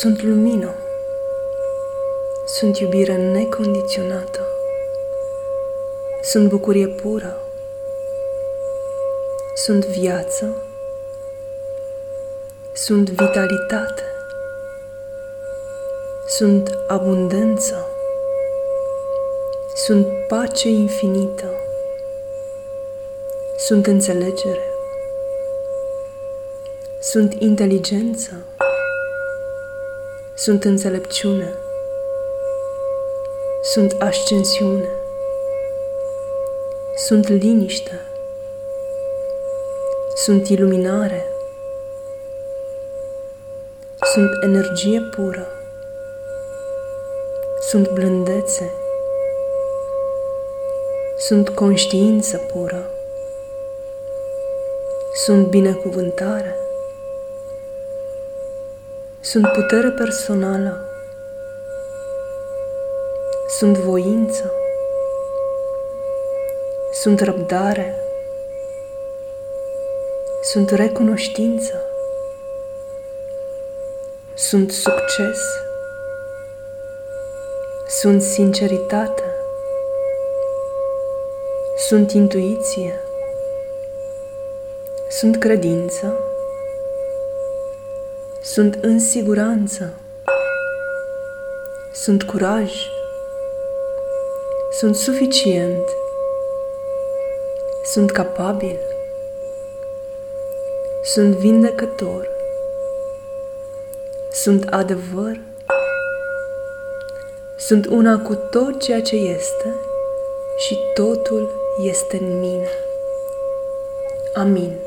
Sunt lumină. Sunt iubire necondiționată. Sunt bucurie pură. Sunt viață. Sunt vitalitate. Sunt abundență. Sunt pace infinită. Sunt înțelegere. Sunt inteligență. Sunt înțelepciune. Sunt ascensiune. Sunt liniște. Sunt iluminare. Sunt energie pură. Sunt blândețe. Sunt conștiință pură. Sunt binecuvântare. Sunt putere personală. Sunt voință. Sunt răbdare. Sunt recunoștință. Sunt succes. Sunt sinceritate. Sunt intuiție. Sunt credință. Sunt în siguranță. Sunt curaj. Sunt suficient. Sunt capabil. Sunt vindecător. Sunt adevăr. Sunt una cu tot ceea ce este și totul este în mine. Amin.